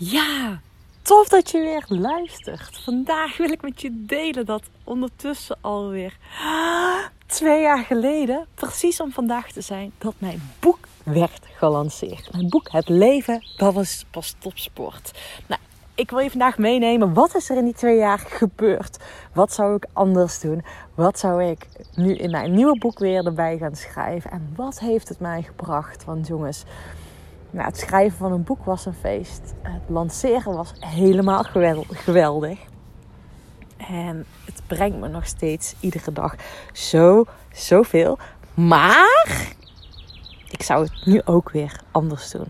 Ja, tof dat je weer luistert. Vandaag wil ik met je delen dat ondertussen alweer twee jaar geleden, precies om vandaag te zijn, dat mijn boek werd gelanceerd. Mijn boek Het Leven, dat was pas topsport. Nou, ik wil je vandaag meenemen. Wat is er in die twee jaar gebeurd? Wat zou ik anders doen? Wat zou ik nu in mijn nieuwe boek weer erbij gaan schrijven? En wat heeft het mij gebracht? Want jongens, nou, het schrijven van een boek was een feest. Het lanceren was helemaal geweldig. En het brengt me nog steeds iedere dag zo, zoveel. Maar ik zou het nu ook weer anders doen.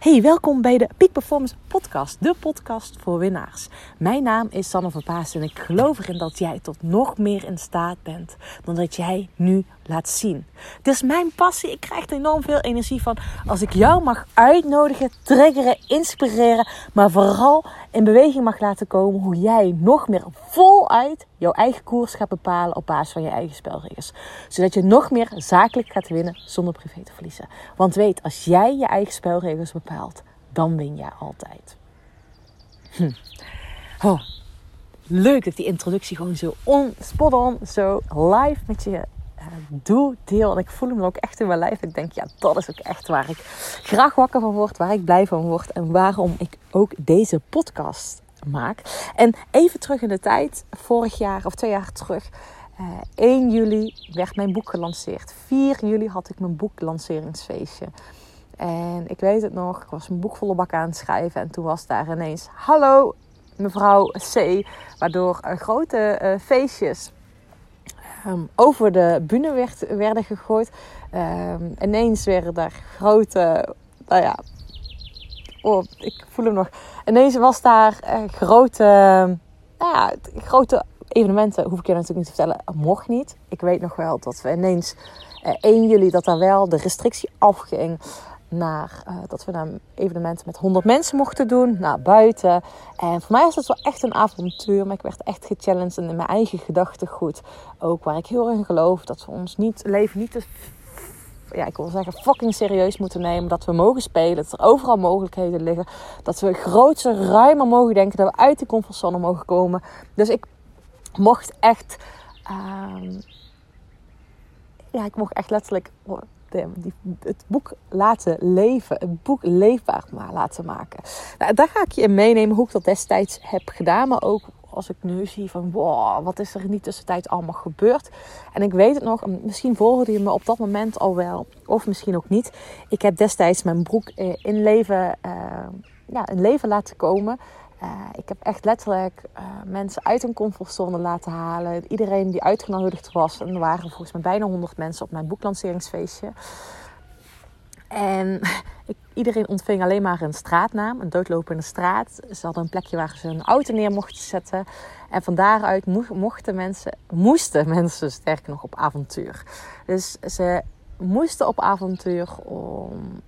Hey, welkom bij de Peak Performance Podcast, de podcast voor winnaars. Mijn naam is Sanne Verpaas en ik geloof erin dat jij tot nog meer in staat bent dan dat jij nu laat zien. Dit is mijn passie. Ik krijg er enorm veel energie van als ik jou mag uitnodigen, triggeren, inspireren, maar vooral in beweging mag laten komen hoe jij nog meer voluit jouw eigen koers gaat bepalen op basis van je eigen spelregels. Zodat je nog meer zakelijk gaat winnen zonder privé te verliezen. Want weet, als jij je eigen spelregels bepaalt, dan win jij altijd. Hm. Oh, leuk dat die introductie gewoon zo on, spot on, zo live met je doe, deel. En ik voel hem ook echt in mijn lijf. Ik denk, ja, dat is ook echt waar ik graag wakker van word, waar ik blij van word en waarom ik ook deze podcast maak. En even terug in de tijd, vorig jaar of twee jaar terug. Uh, eh, 1 juli werd mijn boek gelanceerd. 4 juli had ik mijn boeklanceringsfeestje. En ik weet het nog, ik was mijn boek volle bak aan het schrijven. En toen was daar ineens, hallo mevrouw C. Waardoor uh, grote uh, feestjes um, over de bühne werd, werden gegooid. Um, ineens werden daar grote, nou ja, oh, ik voel hem nog. Ineens was daar uh, grote, nou ja, grote evenementen, hoef ik je natuurlijk niet te vertellen, mocht niet. Ik weet nog wel dat we ineens uh, 1 juli dat daar wel de restrictie afging naar uh, dat we dan evenementen met 100 mensen mochten doen, naar buiten. En voor mij was het wel echt een avontuur, maar ik werd echt gechallenged in mijn eigen gedachtegoed. Ook waar ik heel erg in geloof dat we ons niet, leven niet te, ja, ik wil zeggen, fucking serieus moeten nemen. Dat we mogen spelen, dat er overal mogelijkheden liggen. Dat we groter, ruimer mogen denken, dat we uit de comfortzone mogen komen. Dus ik mocht echt, uh, ja, ik mocht echt letterlijk het boek laten leven, het boek leefbaar maar laten maken. Nou, daar ga ik je in meenemen hoe ik dat destijds heb gedaan, maar ook als ik nu zie van wow, wat is er in die tussentijd allemaal gebeurd. En ik weet het nog, misschien volgde je me op dat moment al wel, of misschien ook niet. Ik heb destijds mijn broek eh, in leven, uh, ja, in leven laten komen. Uh, ik heb echt letterlijk uh, mensen uit hun comfortzone laten halen. Iedereen die uitgenodigd was. En er waren volgens mij bijna 100 mensen op mijn boeklanceringsfeestje. En iedereen ontving alleen maar een straatnaam, een doodlopende straat. Ze hadden een plekje waar ze hun auto neer mochten zetten. En van daaruit mochten mensen, moesten mensen sterker nog op avontuur. Dus ze moesten op avontuur om,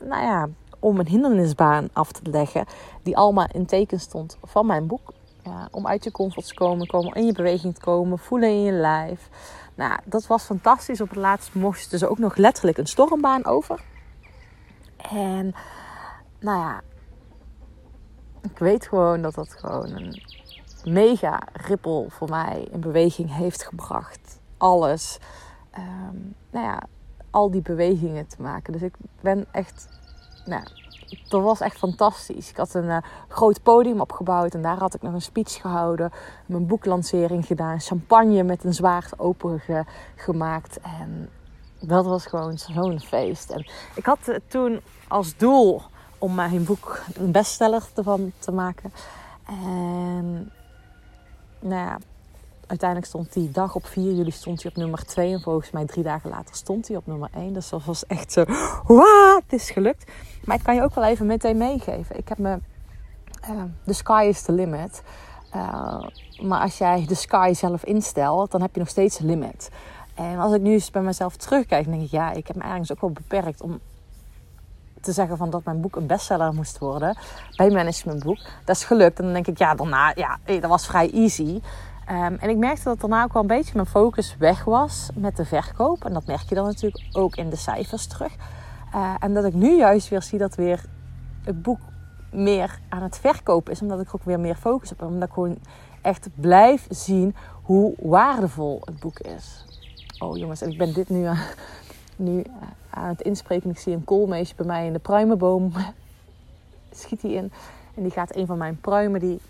nou ja, om een hindernisbaan af te leggen. Die allemaal in teken stond van mijn boek. Ja, om uit je comfort te komen, komen, in je beweging te komen, voelen in je lijf. Nou, dat was fantastisch. Op het laatst mochten ze ook nog letterlijk een stormbaan over. En nou ja, ik weet gewoon dat dat gewoon een mega rippel voor mij in beweging heeft gebracht. Alles. Um, nou ja, al die bewegingen te maken. Dus ik ben echt nou, dat was echt fantastisch. Ik had een uh, groot podium opgebouwd en daar had ik nog een speech gehouden. Mijn boeklancering gedaan. Champagne met een zwaard open gemaakt. En dat was gewoon zo'n feest. En ik had uh, toen als doel om mijn boek een bestseller ervan te maken. En nou uiteindelijk stond die dag op 4 juli stond hij op nummer 2. En volgens mij drie dagen later stond hij op nummer 1. Dus dat was echt zo, wauw, het is gelukt. Maar ik kan je ook wel even meteen meegeven. Ik heb me, uh, the sky is the limit. Uh, maar als jij de sky zelf instelt, dan heb je nog steeds een limit. En als ik nu eens bij mezelf terugkijk, denk ik, ja, ik heb me eigenlijk ook wel beperkt om te zeggen van dat mijn boek een bestseller moest worden bij managementboek. Dat is gelukt. En dan denk ik, ja, daarna, ja, dat was vrij easy. Um, en ik merkte dat daarna ook wel een beetje mijn focus weg was met de verkoop. En dat merk je dan natuurlijk ook in de cijfers terug. Uh, en dat ik nu juist weer zie dat weer het boek meer aan het verkopen is. Omdat ik ook weer meer focus op heb. Omdat ik gewoon echt blijf zien hoe waardevol het boek is. Oh jongens, en ik ben dit nu, nu aan het inspreken. Ik zie een koolmeesje bij mij in de pruimenboom. Schiet hij in. En die gaat een van mijn pruimen, die,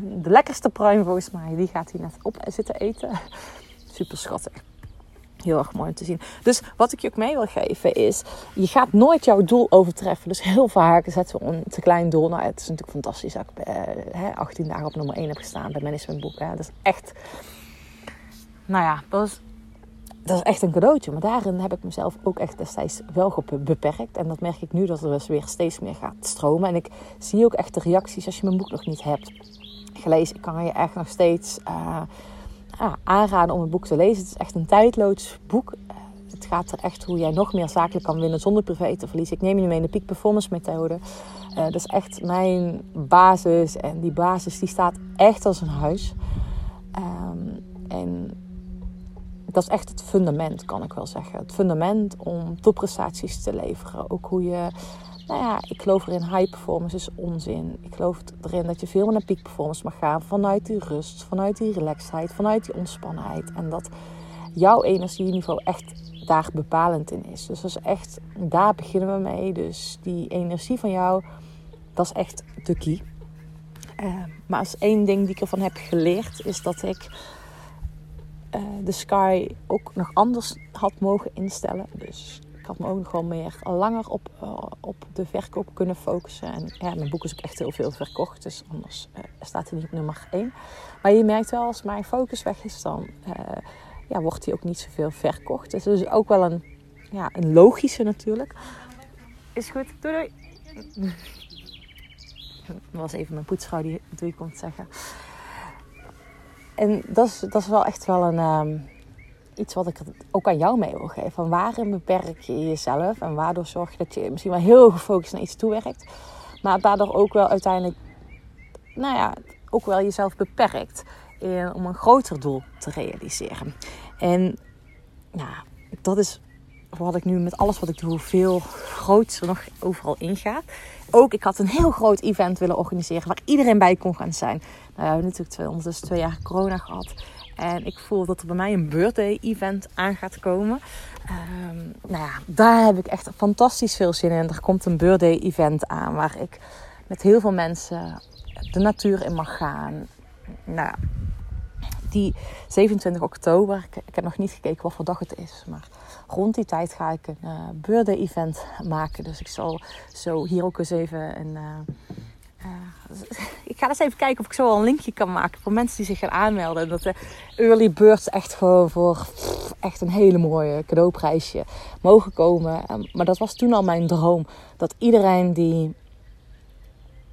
de lekkerste pruim volgens mij, die gaat hij net op zitten eten. Super schattig. Heel erg mooi om te zien. Dus wat ik je ook mee wil geven is: je gaat nooit jouw doel overtreffen. Dus heel vaak zetten we een te klein doel. Nou, het is natuurlijk fantastisch dat ik eh, 18 dagen op nummer 1 heb gestaan bij Managementboek. Hè. Dat is echt, nou ja, dat is, dat is echt een cadeautje. Maar daarin heb ik mezelf ook echt destijds wel beperkt. En dat merk ik nu dat er dus weer steeds meer gaat stromen. En ik zie ook echt de reacties als je mijn boek nog niet hebt gelezen. Ik kan je echt nog steeds. Uh, aanraden om het boek te lezen. Het is echt een tijdloos boek. Eh, het gaat er echt hoe jij nog meer zakelijk kan winnen zonder privé te verliezen. Ik neem je mee in de Peak Performance methode. Uh, dat is echt mijn basis. En die basis die staat echt als een huis. Um, en dat is echt het fundament, kan ik wel zeggen. Het fundament om topprestaties te leveren. Ook hoe je nou ja, ik geloof erin, high performance is onzin. Ik geloof erin dat je veel meer naar peak performance mag gaan vanuit die rust, vanuit die relaxedheid, vanuit die ontspannenheid. En dat jouw energieniveau echt daar bepalend in is. Dus dat is echt, daar beginnen we mee. Dus die energie van jou, dat is echt de key. Uh, maar als één ding die ik ervan heb geleerd, is dat ik uh, de sky ook nog anders had mogen instellen. Dus ik had me ook nog wel meer langer op, uh, op de verkoop kunnen focussen. En ja, mijn boek is ook echt heel veel verkocht, dus anders uh, staat hij niet op nummer 1. Maar je merkt wel, als mijn focus weg is, dan ja, wordt hij ook niet zoveel verkocht. Dus dat is ook wel een, ja, een logische natuurlijk. Is goed, doei doei. Dat was even mijn poetsvrouw die doei komt zeggen. En dat is, dat is wel echt wel een... Um, iets wat ik ook aan jou mee wil geven. Van waarin beperk je jezelf en waardoor zorg je dat je misschien wel heel gefocust naar iets toewerkt, maar daardoor ook wel uiteindelijk, nou ja, ook wel jezelf beperkt in, om een groter doel te realiseren. En nou, dat is wat ik nu met alles wat ik doe veel groter nog overal ingaat. Ook, ik had een heel groot event willen organiseren waar iedereen bij kon gaan zijn. Nou, we hebben natuurlijk ondertussen twee jaar corona gehad. En ik voel dat er bij mij een birthday event aan gaat komen. Um, nou ja, daar heb ik echt fantastisch veel zin in. Er komt een birthday event aan waar ik met heel veel mensen de natuur in mag gaan. Nou, die 27 oktober, ik, heb nog niet gekeken wat voor dag het is, maar rond die tijd ga ik een uh, birthday event maken. Dus ik zal zo hier ook eens even een. Uh, uh, ik ga eens even kijken of ik zo al een linkje kan maken voor mensen die zich gaan aanmelden. Dat de early birds echt gewoon voor echt een hele mooie cadeauprijsje mogen komen. maar dat was toen al mijn droom. Dat iedereen die,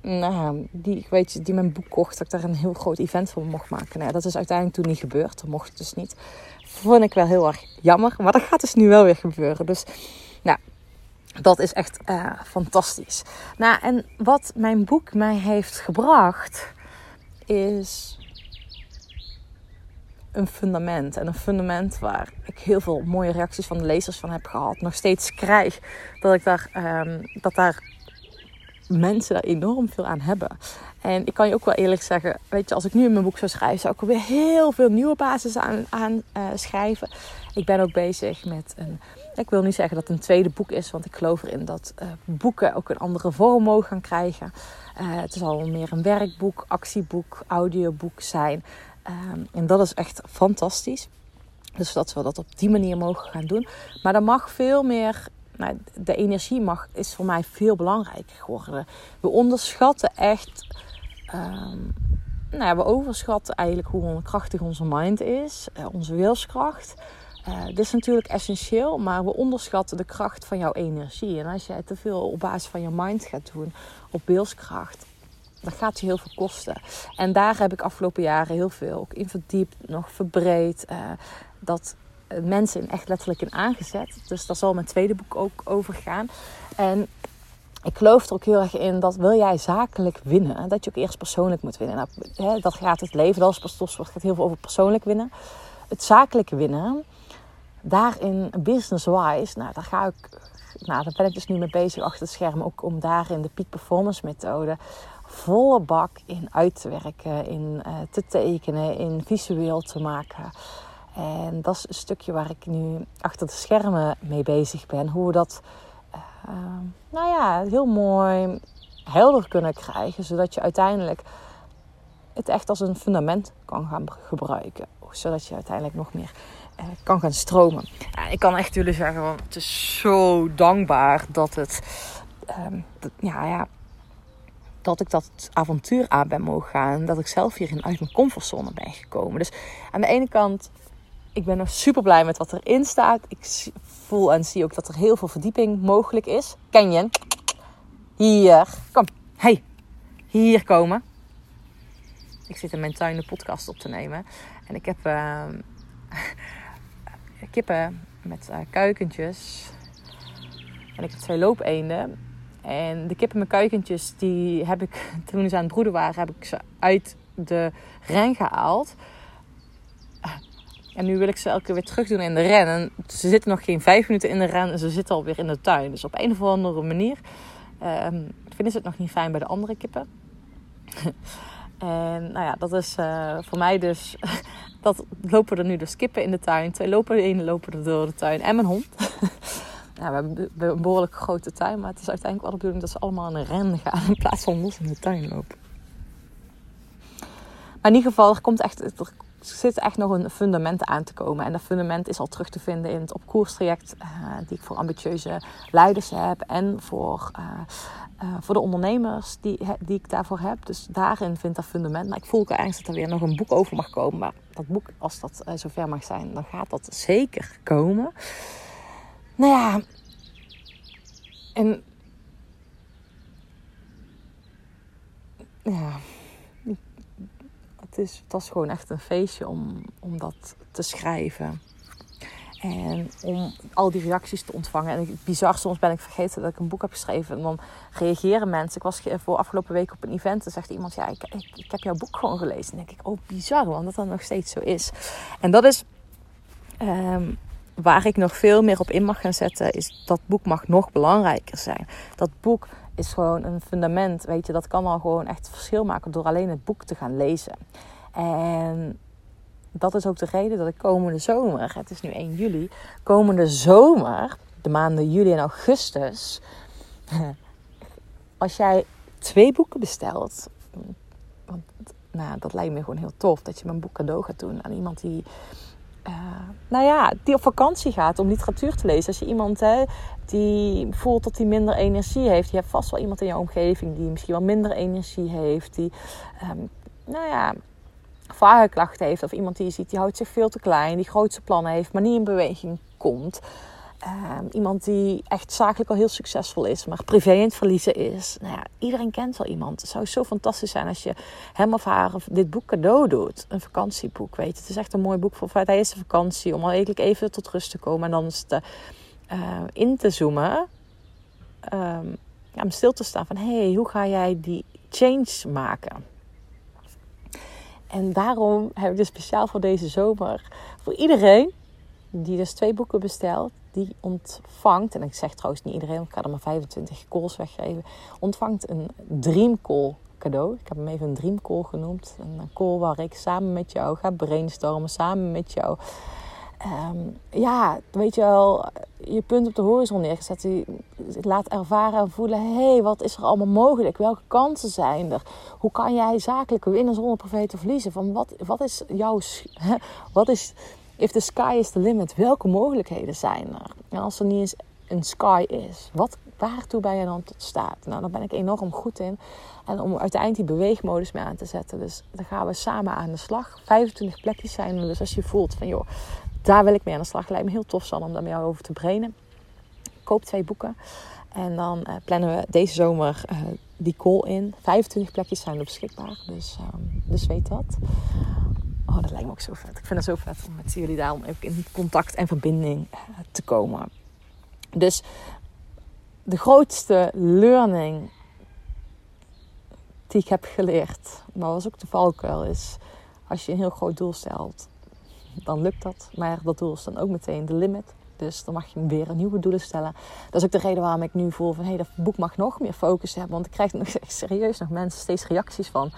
nou, die, weet je, die mijn boek kocht, dat ik daar een heel groot event voor mocht maken. Nou, dat is uiteindelijk toen niet gebeurd. Dat mocht dus niet. Vond ik wel heel erg jammer. Maar dat gaat dus nu wel weer gebeuren. Dus nou, dat is echt uh, fantastisch. Nou, en wat mijn boek mij heeft gebracht, is een fundament. En een fundament waar ik heel veel mooie reacties van de lezers van heb gehad. Nog steeds krijg dat ik daar, um, dat daar mensen daar enorm veel aan hebben. En ik kan je ook wel eerlijk zeggen, weet je, als ik nu in mijn boek zou schrijven, zou ik er weer heel veel nieuwe basis aan, aan uh, schrijven. Ik ben ook bezig met een ik wil niet zeggen dat het een tweede boek is, want ik geloof erin dat uh, boeken ook een andere vorm mogen gaan krijgen. Uh, het zal meer een werkboek, actieboek, audioboek zijn. Um, en dat is echt fantastisch. Dus dat we dat op die manier mogen gaan doen. Maar er mag veel meer. Nou, de energie mag, is voor mij veel belangrijker geworden. We onderschatten echt. Um, nou ja, we overschatten eigenlijk hoe krachtig onze mind is, uh, onze wilskracht. Uh, dit is natuurlijk essentieel, maar we onderschatten de kracht van jouw energie. En als jij te veel op basis van je mind gaat doen, op beelskracht, dan gaat je heel veel kosten. En daar heb ik afgelopen jaren heel veel ook in verdiept, nog verbreed. Uh, dat mensen echt letterlijk in aangezet. Dus daar zal mijn tweede boek ook over gaan. En ik geloof er ook heel erg in dat wil jij zakelijk winnen, dat je ook eerst persoonlijk moet winnen. Nou, dat gaat het leven, dat is pas gaat heel veel over persoonlijk winnen. Het zakelijke winnen, daarin business-wise, nou, daar ga ik, Nou, daar ben ik dus nu mee bezig achter het scherm. Ook om daarin de peak performance methode volle bak in uit te werken, in uh, te tekenen, in visueel te maken. En dat is een stukje waar ik nu achter de schermen mee bezig ben. Hoe we dat, uh, nou ja, heel mooi helder kunnen krijgen. Zodat je uiteindelijk het echt als een fundament kan gaan gebruiken. Zodat je uiteindelijk nog meer uh, kan gaan stromen. Ja, ik kan echt jullie zeggen, want het is zo dankbaar dat het... Um, dat, ja, ja, dat ik dat avontuur aan ben mogen gaan. Dat ik zelf hierin uit mijn comfortzone ben gekomen. Dus aan de ene kant, ik ben er super blij met wat erin staat. Ik voel en zie ook dat er heel veel verdieping mogelijk is. Ken? Hier, kom. Hey, hier komen. Ik zit in mijn tuin de podcast op te nemen. En ik heb uh, kippen met uh, kuikentjes. En ik heb twee loopeenden. En de kippen met kuikentjes, die heb ik toen ze aan het broeden waren, heb ik ze uit de ren gehaald. En nu wil ik ze elke weer terug doen in de ren. En ze zitten nog geen vijf minuten in de ren en ze zitten alweer in de tuin. Dus op een of andere manier um, vinden ze het nog niet fijn bij de andere kippen. en nou ja, dat is uh, voor mij dus... dat lopen er nu dus kippen in de tuin. Twee lopen, de ene lopen er door de tuin en mijn hond. we hebben een behoorlijk grote tuin. Maar het is uiteindelijk wel de bedoeling dat ze allemaal in een ren gaan. In plaats van los in de tuin lopen. Maar in ieder geval, er, komt echt, zit echt nog een fundament aan te komen. En dat fundament is al terug te vinden in het op koers traject. Uh, die ik voor ambitieuze leiders heb. En voor, uh, uh, voor de ondernemers die, die ik daarvoor heb. Dus daarin vindt dat fundament. Maar ik voel ook ergens dat er weer nog een boek over mag komen. Maar dat boek, als dat zover mag zijn, dan gaat dat zeker komen. Nou ja, en ja, het, is, het was gewoon echt een feestje om, om dat te schrijven. En om al die reacties te ontvangen. En bizar, soms ben ik vergeten dat ik een boek heb geschreven. En dan reageren mensen. Ik was voor afgelopen week op een event. En zegt iemand, ja, ik, ik, heb jouw boek gewoon gelezen. En dan denk ik, oh bizar, want dat dat nog steeds zo is. En dat is um, waar ik nog veel meer op in mag gaan zetten, is dat boek mag nog belangrijker zijn. Dat boek is gewoon een fundament, weet je, dat kan al gewoon echt verschil maken door alleen het boek te gaan lezen. En dat is ook de reden dat ik komende zomer, het is nu 1 juli, komende zomer, de maanden juli en augustus, als jij twee boeken bestelt, want nou, dat lijkt me gewoon heel tof dat je mijn boek cadeau gaat doen aan iemand die uh, nou ja, die op vakantie gaat om literatuur te lezen. Als je iemand hè, die voelt dat hij minder energie heeft. Je hebt vast wel iemand in je omgeving die misschien wel minder energie heeft. Die, um, nou ja, klachten heeft. Of iemand die je ziet, die houdt zich veel te klein. Die grootste plannen heeft, maar niet in beweging komt. Um, iemand die echt zakelijk al heel succesvol is, maar privé in het verliezen is. Nou ja, iedereen kent wel iemand. Het zou zo fantastisch zijn als je hem of haar dit boek cadeau doet. Een vakantieboek, weet je. Het is echt een mooi boek voor tijdens de vakantie. Om al eigenlijk even tot rust te komen. En dan eens te, uh, in te zoomen. Um, ja, om stil te staan van... Hé, hey, hoe ga jij die change maken? En daarom heb ik dus speciaal voor deze zomer... Voor iedereen die dus twee boeken bestelt die ontvangt, en ik zeg trouwens niet iedereen, ik ga er maar 25 calls weggeven, ontvangt een dream call cadeau. Ik heb hem even een dream call genoemd. Een call waar ik samen met jou ga brainstormen, samen met jou. Um, ja, weet je wel, je punt op de horizon neergezet. Laat ervaren en voelen, hé, hey, wat is er allemaal mogelijk? Welke kansen zijn er? Hoe kan jij zakelijk winnen zonder te verliezen? Van wat, wat is jouw, wat is If the sky is the limit, welke mogelijkheden zijn er? En als er niet eens een sky is, wat, waartoe ben je dan tot staat? Nou, daar ben ik enorm goed in. En om uiteindelijk die beweegmodus mee aan te zetten. Dus dan gaan we samen aan de slag. 25 plekjes zijn er. Dus als je voelt van, joh, daar wil ik mee aan de slag. Lijkt me heel tof, San, om daar met jou over te brainen. Koop twee boeken. En dan uh, plannen we deze zomer uh, die call in. 25 plekjes zijn er beschikbaar. Dus, um, dus weet dat. Oh, dat lijkt me ook zo vet. Ik vind het zo vet om met jullie daarom even in contact en verbinding eh, te komen. Dus de grootste learning die ik heb geleerd, maar was ook de valkuil, is als je een heel groot doel stelt, dan lukt dat. Maar dat doel is dan ook meteen de limit. Dus dan mag je weer nieuwe doelen stellen. Dat is ook de reden waarom ik nu voel van... hé, hey, dat boek mag nog meer focus hebben. Want ik krijg nog serieus nog mensen steeds reacties van.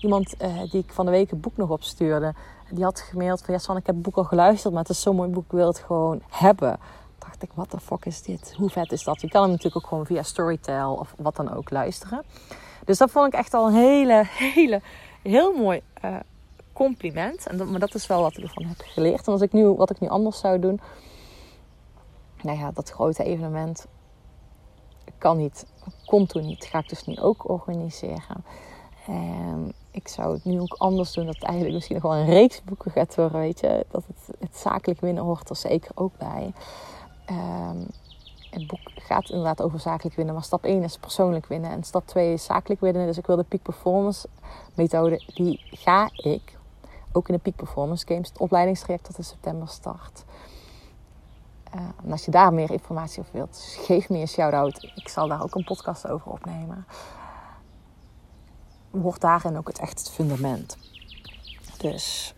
Iemand uh, die ik van de week een boek nog opstuurde... die had gemaild van... ja, San, ik heb het boek al geluisterd... maar het is zo'n mooi boek, ik wil het gewoon hebben. dacht ik, wat de fuck is dit? Hoe vet is dat? Je kan hem natuurlijk ook gewoon via Storytel... of wat dan ook luisteren. Dus dat vond ik echt al een hele, hele... heel mooi... Uh, compliment. En dat, maar dat is wel wat ik ervan heb geleerd. En als ik nu, wat ik nu anders zou doen. Nou ja, dat grote evenement kan niet, kon toen niet. Ga ik dus nu ook organiseren. En ik zou het nu ook anders doen. Dat eigenlijk misschien nog wel een reeks boeken gaat worden. Weet je, dat het, het zakelijk winnen hoort er zeker ook bij. Um, het boek gaat inderdaad over zakelijk winnen. Maar stap 1 is persoonlijk winnen. En stap 2 is zakelijk winnen. Dus ik wil de peak performance methode. Die ga ik ook in de Peak Performance Games, het opleidingstraject dat in september start. Uh, en als je daar meer informatie over wilt, geef me een shout-out. Ik zal daar ook een podcast over opnemen. Wordt daarin ook het echt het fundament. Dus.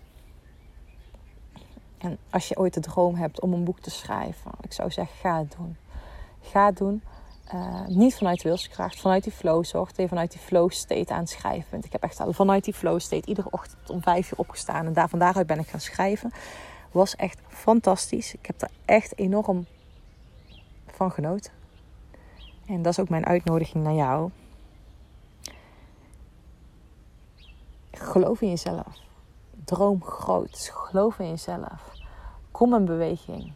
En als je ooit de droom hebt om een boek te schrijven, ik zou zeggen: ga het doen. Ga het doen. Uh, niet vanuit wilskracht, vanuit die flow zorgt dat je vanuit die flow state aan het schrijven bent. Ik heb echt al vanuit die flow state iedere ochtend om vijf uur opgestaan en daar, van daaruit ben ik gaan schrijven. Was echt fantastisch. Ik heb er echt enorm van genoten. En dat is ook mijn uitnodiging naar jou. Geloof in jezelf. Droom groot. Geloof in jezelf. Kom in beweging.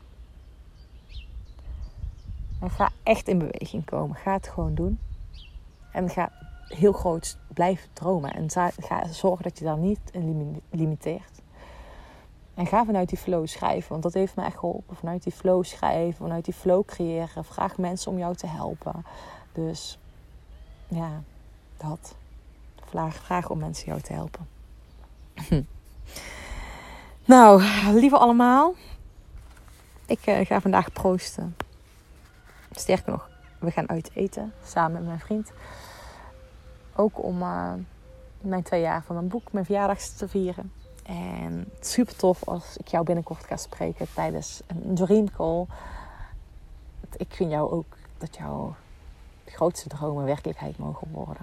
En ga echt in beweging komen. Ga het gewoon doen. En ga heel groot blijven dromen. En ga zorgen dat je daar niet in limiteert. En ga vanuit die flow schrijven. Want dat heeft me echt geholpen. Vanuit die flow schrijven. Vanuit die flow creëren. Vraag mensen om jou te helpen. Dus ja, dat. Vraag, vraag om mensen jou te helpen. nou, lieve allemaal. Ik uh, ga vandaag proosten. Sterker nog, we gaan uit eten samen met mijn vriend. Ook om uh, mijn twee jaar van mijn boek, mijn verjaardag te vieren. En super tof als ik jou binnenkort ga spreken tijdens een dream call. Ik vind jou ook dat jouw grootste dromen werkelijkheid mogen worden.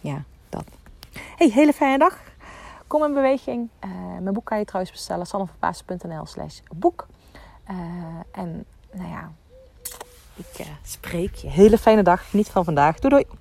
Ja, dat. Hey, hele fijne dag. Kom in beweging. Uh, mijn boek kan je trouwens bestellen. sanneverpaas.nl slash boek. Uh, en nou ja, ik uh, spreek je. Hele fijne dag. Niet van vandaag. Doei doei.